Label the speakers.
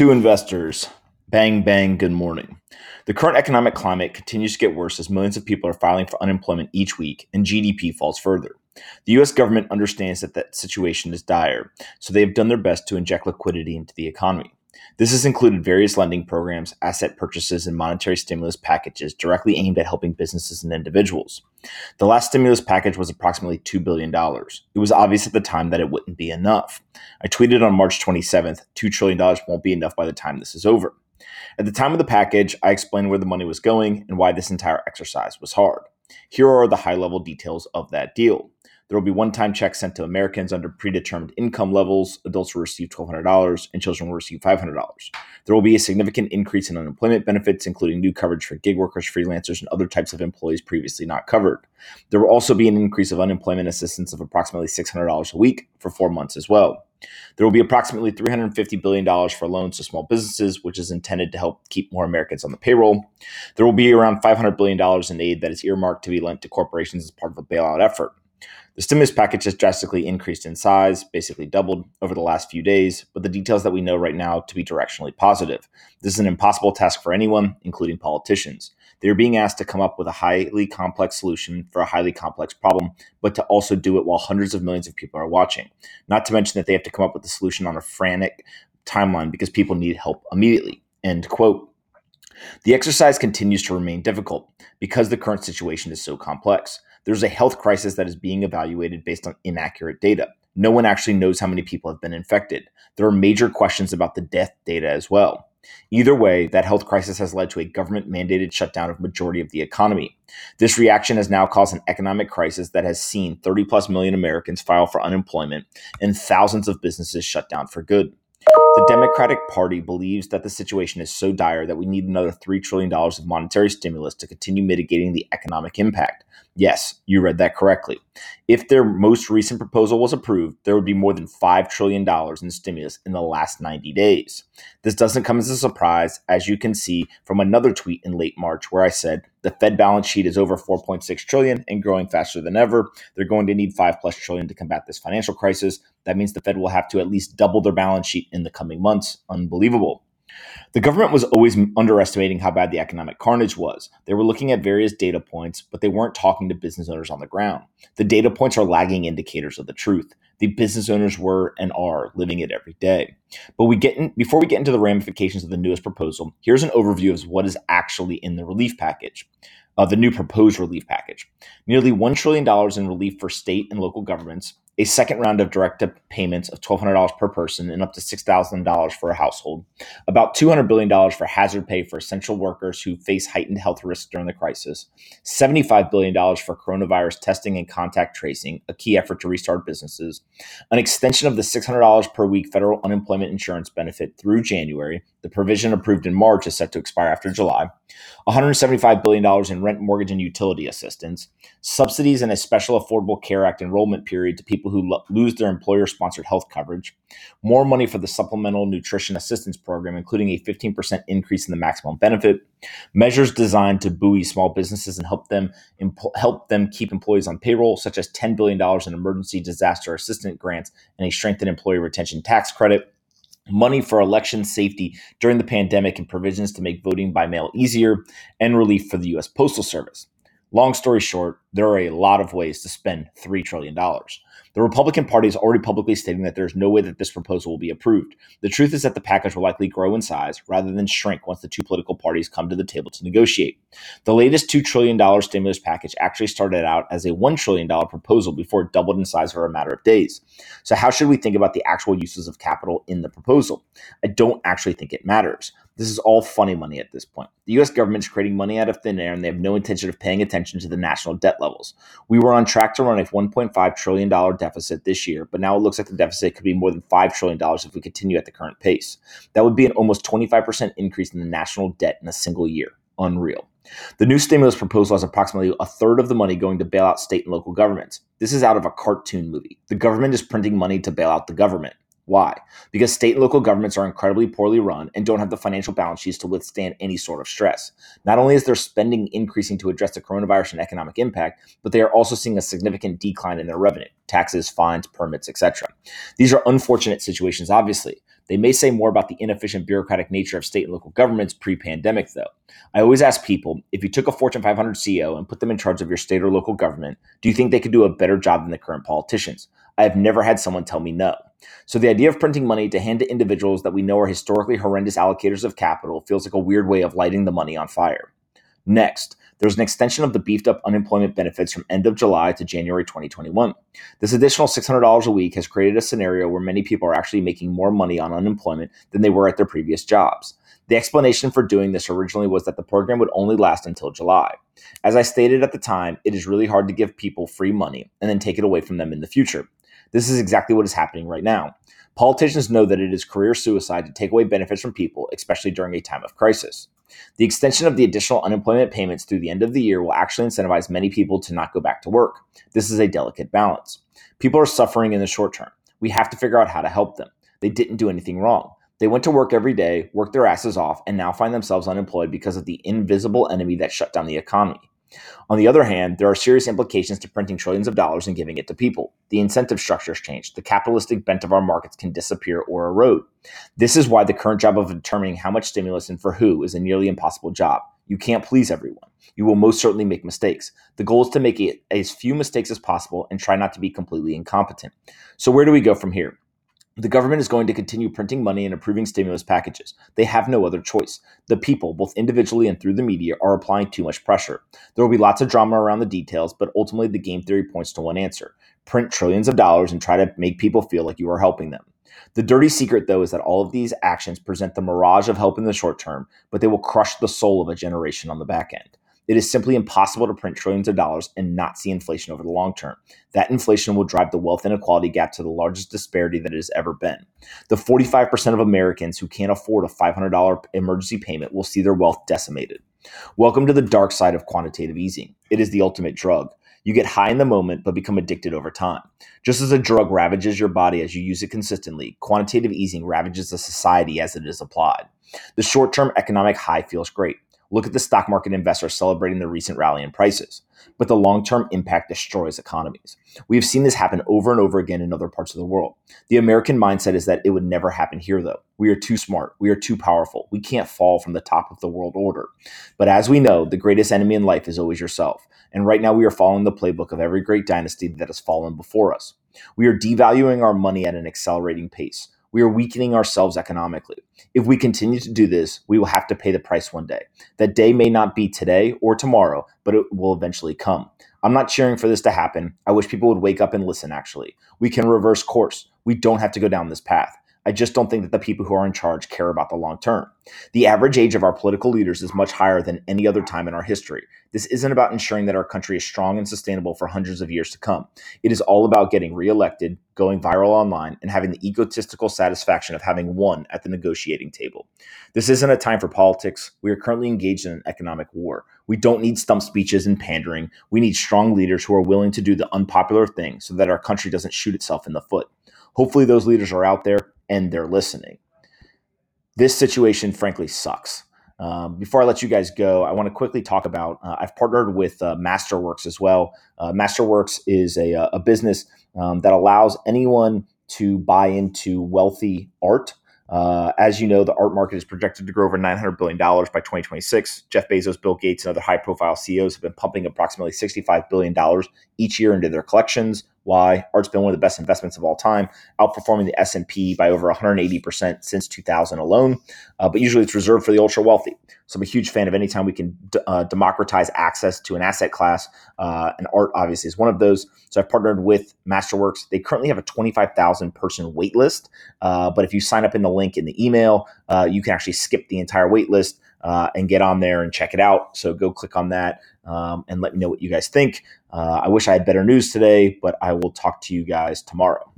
Speaker 1: To investors, bang, bang, good morning. The current economic climate continues to get worse as millions of people are filing for unemployment each week and GDP falls further. The US government understands that that situation is dire, so they have done their best to inject liquidity into the economy. This has included various lending programs, asset purchases, and monetary stimulus packages directly aimed at helping businesses and individuals. The last stimulus package was approximately $2 billion. It was obvious at the time that it wouldn't be enough. I tweeted on March 27th $2 trillion won't be enough by the time this is over. At the time of the package, I explained where the money was going and why this entire exercise was hard. Here are the high level details of that deal. There will be one time checks sent to Americans under predetermined income levels. Adults will receive $1,200 and children will receive $500. There will be a significant increase in unemployment benefits, including new coverage for gig workers, freelancers, and other types of employees previously not covered. There will also be an increase of unemployment assistance of approximately $600 a week for four months as well. There will be approximately $350 billion for loans to small businesses, which is intended to help keep more Americans on the payroll. There will be around $500 billion in aid that is earmarked to be lent to corporations as part of a bailout effort. The stimulus package has drastically increased in size, basically doubled over the last few days, but the details that we know right now to be directionally positive. This is an impossible task for anyone, including politicians. They are being asked to come up with a highly complex solution for a highly complex problem, but to also do it while hundreds of millions of people are watching. Not to mention that they have to come up with a solution on a frantic timeline because people need help immediately. End quote. The exercise continues to remain difficult because the current situation is so complex. There's a health crisis that is being evaluated based on inaccurate data. No one actually knows how many people have been infected. There are major questions about the death data as well. Either way, that health crisis has led to a government mandated shutdown of majority of the economy. This reaction has now caused an economic crisis that has seen 30 plus million Americans file for unemployment and thousands of businesses shut down for good. The Democratic Party believes that the situation is so dire that we need another $3 trillion of monetary stimulus to continue mitigating the economic impact. Yes, you read that correctly. If their most recent proposal was approved, there would be more than $5 trillion in stimulus in the last 90 days. This doesn't come as a surprise, as you can see from another tweet in late March where I said the Fed balance sheet is over 4.6 trillion and growing faster than ever. They're going to need 5 plus trillion to combat this financial crisis. That means the Fed will have to at least double their balance sheet in the coming months. Unbelievable. The government was always underestimating how bad the economic carnage was. They were looking at various data points, but they weren't talking to business owners on the ground. The data points are lagging indicators of the truth. The business owners were and are living it every day. But we get in, before we get into the ramifications of the newest proposal, here's an overview of what is actually in the relief package. Uh, the new proposed relief package. Nearly $1 trillion in relief for state and local governments, a second round of direct payments of $1,200 per person and up to $6,000 for a household, about $200 billion for hazard pay for essential workers who face heightened health risks during the crisis, $75 billion for coronavirus testing and contact tracing, a key effort to restart businesses, an extension of the $600 per week federal unemployment insurance benefit through January, the provision approved in March is set to expire after July, $175 billion in rent, mortgage, and utility assistance, subsidies and a special Affordable Care Act enrollment period to people who lo- lose their employer sponsored health coverage, more money for the Supplemental Nutrition Assistance Program, including a 15% increase in the maximum benefit, measures designed to buoy small businesses and help them help them keep employees on payroll, such as $10 billion in emergency disaster assistance grants and a strengthened employee retention tax credit money for election safety during the pandemic and provisions to make voting by mail easier, and relief for the U.S. Postal Service. Long story short, there are a lot of ways to spend $3 trillion. The Republican Party is already publicly stating that there's no way that this proposal will be approved. The truth is that the package will likely grow in size rather than shrink once the two political parties come to the table to negotiate. The latest $2 trillion stimulus package actually started out as a $1 trillion proposal before it doubled in size for a matter of days. So, how should we think about the actual uses of capital in the proposal? I don't actually think it matters. This is all funny money at this point. The US government is creating money out of thin air and they have no intention of paying attention to the national debt levels. We were on track to run a $1.5 trillion deficit this year, but now it looks like the deficit could be more than $5 trillion if we continue at the current pace. That would be an almost 25% increase in the national debt in a single year. Unreal. The new stimulus proposal has approximately a third of the money going to bail out state and local governments. This is out of a cartoon movie. The government is printing money to bail out the government. Why? Because state and local governments are incredibly poorly run and don't have the financial balance sheets to withstand any sort of stress. Not only is their spending increasing to address the coronavirus and economic impact, but they are also seeing a significant decline in their revenue taxes, fines, permits, etc. These are unfortunate situations, obviously. They may say more about the inefficient bureaucratic nature of state and local governments pre pandemic, though. I always ask people if you took a Fortune 500 CEO and put them in charge of your state or local government, do you think they could do a better job than the current politicians? I have never had someone tell me no. So the idea of printing money to hand to individuals that we know are historically horrendous allocators of capital feels like a weird way of lighting the money on fire. Next, there's an extension of the beefed up unemployment benefits from end of July to January 2021. This additional $600 a week has created a scenario where many people are actually making more money on unemployment than they were at their previous jobs. The explanation for doing this originally was that the program would only last until July. As I stated at the time, it is really hard to give people free money and then take it away from them in the future. This is exactly what is happening right now. Politicians know that it is career suicide to take away benefits from people, especially during a time of crisis. The extension of the additional unemployment payments through the end of the year will actually incentivize many people to not go back to work. This is a delicate balance. People are suffering in the short term. We have to figure out how to help them. They didn't do anything wrong. They went to work every day, worked their asses off, and now find themselves unemployed because of the invisible enemy that shut down the economy. On the other hand, there are serious implications to printing trillions of dollars and giving it to people. The incentive structures change. The capitalistic bent of our markets can disappear or erode. This is why the current job of determining how much stimulus and for who is a nearly impossible job. You can't please everyone. You will most certainly make mistakes. The goal is to make as few mistakes as possible and try not to be completely incompetent. So, where do we go from here? The government is going to continue printing money and approving stimulus packages. They have no other choice. The people, both individually and through the media, are applying too much pressure. There will be lots of drama around the details, but ultimately the game theory points to one answer print trillions of dollars and try to make people feel like you are helping them. The dirty secret, though, is that all of these actions present the mirage of help in the short term, but they will crush the soul of a generation on the back end. It is simply impossible to print trillions of dollars and not see inflation over the long term. That inflation will drive the wealth inequality gap to the largest disparity that it has ever been. The 45% of Americans who can't afford a $500 emergency payment will see their wealth decimated. Welcome to the dark side of quantitative easing. It is the ultimate drug. You get high in the moment, but become addicted over time. Just as a drug ravages your body as you use it consistently, quantitative easing ravages the society as it is applied. The short term economic high feels great. Look at the stock market investors celebrating the recent rally in prices. But the long term impact destroys economies. We have seen this happen over and over again in other parts of the world. The American mindset is that it would never happen here, though. We are too smart. We are too powerful. We can't fall from the top of the world order. But as we know, the greatest enemy in life is always yourself. And right now, we are following the playbook of every great dynasty that has fallen before us. We are devaluing our money at an accelerating pace we are weakening ourselves economically. If we continue to do this, we will have to pay the price one day. That day may not be today or tomorrow, but it will eventually come. I'm not cheering for this to happen. I wish people would wake up and listen, actually. We can reverse course. We don't have to go down this path. I just don't think that the people who are in charge care about the long term. The average age of our political leaders is much higher than any other time in our history. This isn't about ensuring that our country is strong and sustainable for hundreds of years to come. It is all about getting reelected, going viral online, and having the egotistical satisfaction of having won at the negotiating table. This isn't a time for politics. We are currently engaged in an economic war. We don't need stump speeches and pandering. We need strong leaders who are willing to do the unpopular thing so that our country doesn't shoot itself in the foot. Hopefully, those leaders are out there and they're listening. This situation, frankly, sucks. Um, before I let you guys go, I want to quickly talk about uh, I've partnered with uh, Masterworks as well. Uh, Masterworks is a, uh, a business um, that allows anyone to buy into wealthy art. Uh, as you know, the art market is projected to grow over $900 billion by 2026. Jeff Bezos, Bill Gates, and other high profile CEOs have been pumping approximately $65 billion each year into their collections. Why? Art's been one of the best investments of all time, outperforming the S&P by over 180% since 2000 alone. Uh, but usually it's reserved for the ultra wealthy. So I'm a huge fan of anytime we can d- uh, democratize access to an asset class, uh, and art obviously is one of those. So I've partnered with Masterworks. They currently have a 25,000 person wait list, uh, but if you sign up in the link in the email, uh, you can actually skip the entire wait list uh, and get on there and check it out. So go click on that um, and let me know what you guys think. Uh, I wish I had better news today, but I will talk to you guys tomorrow.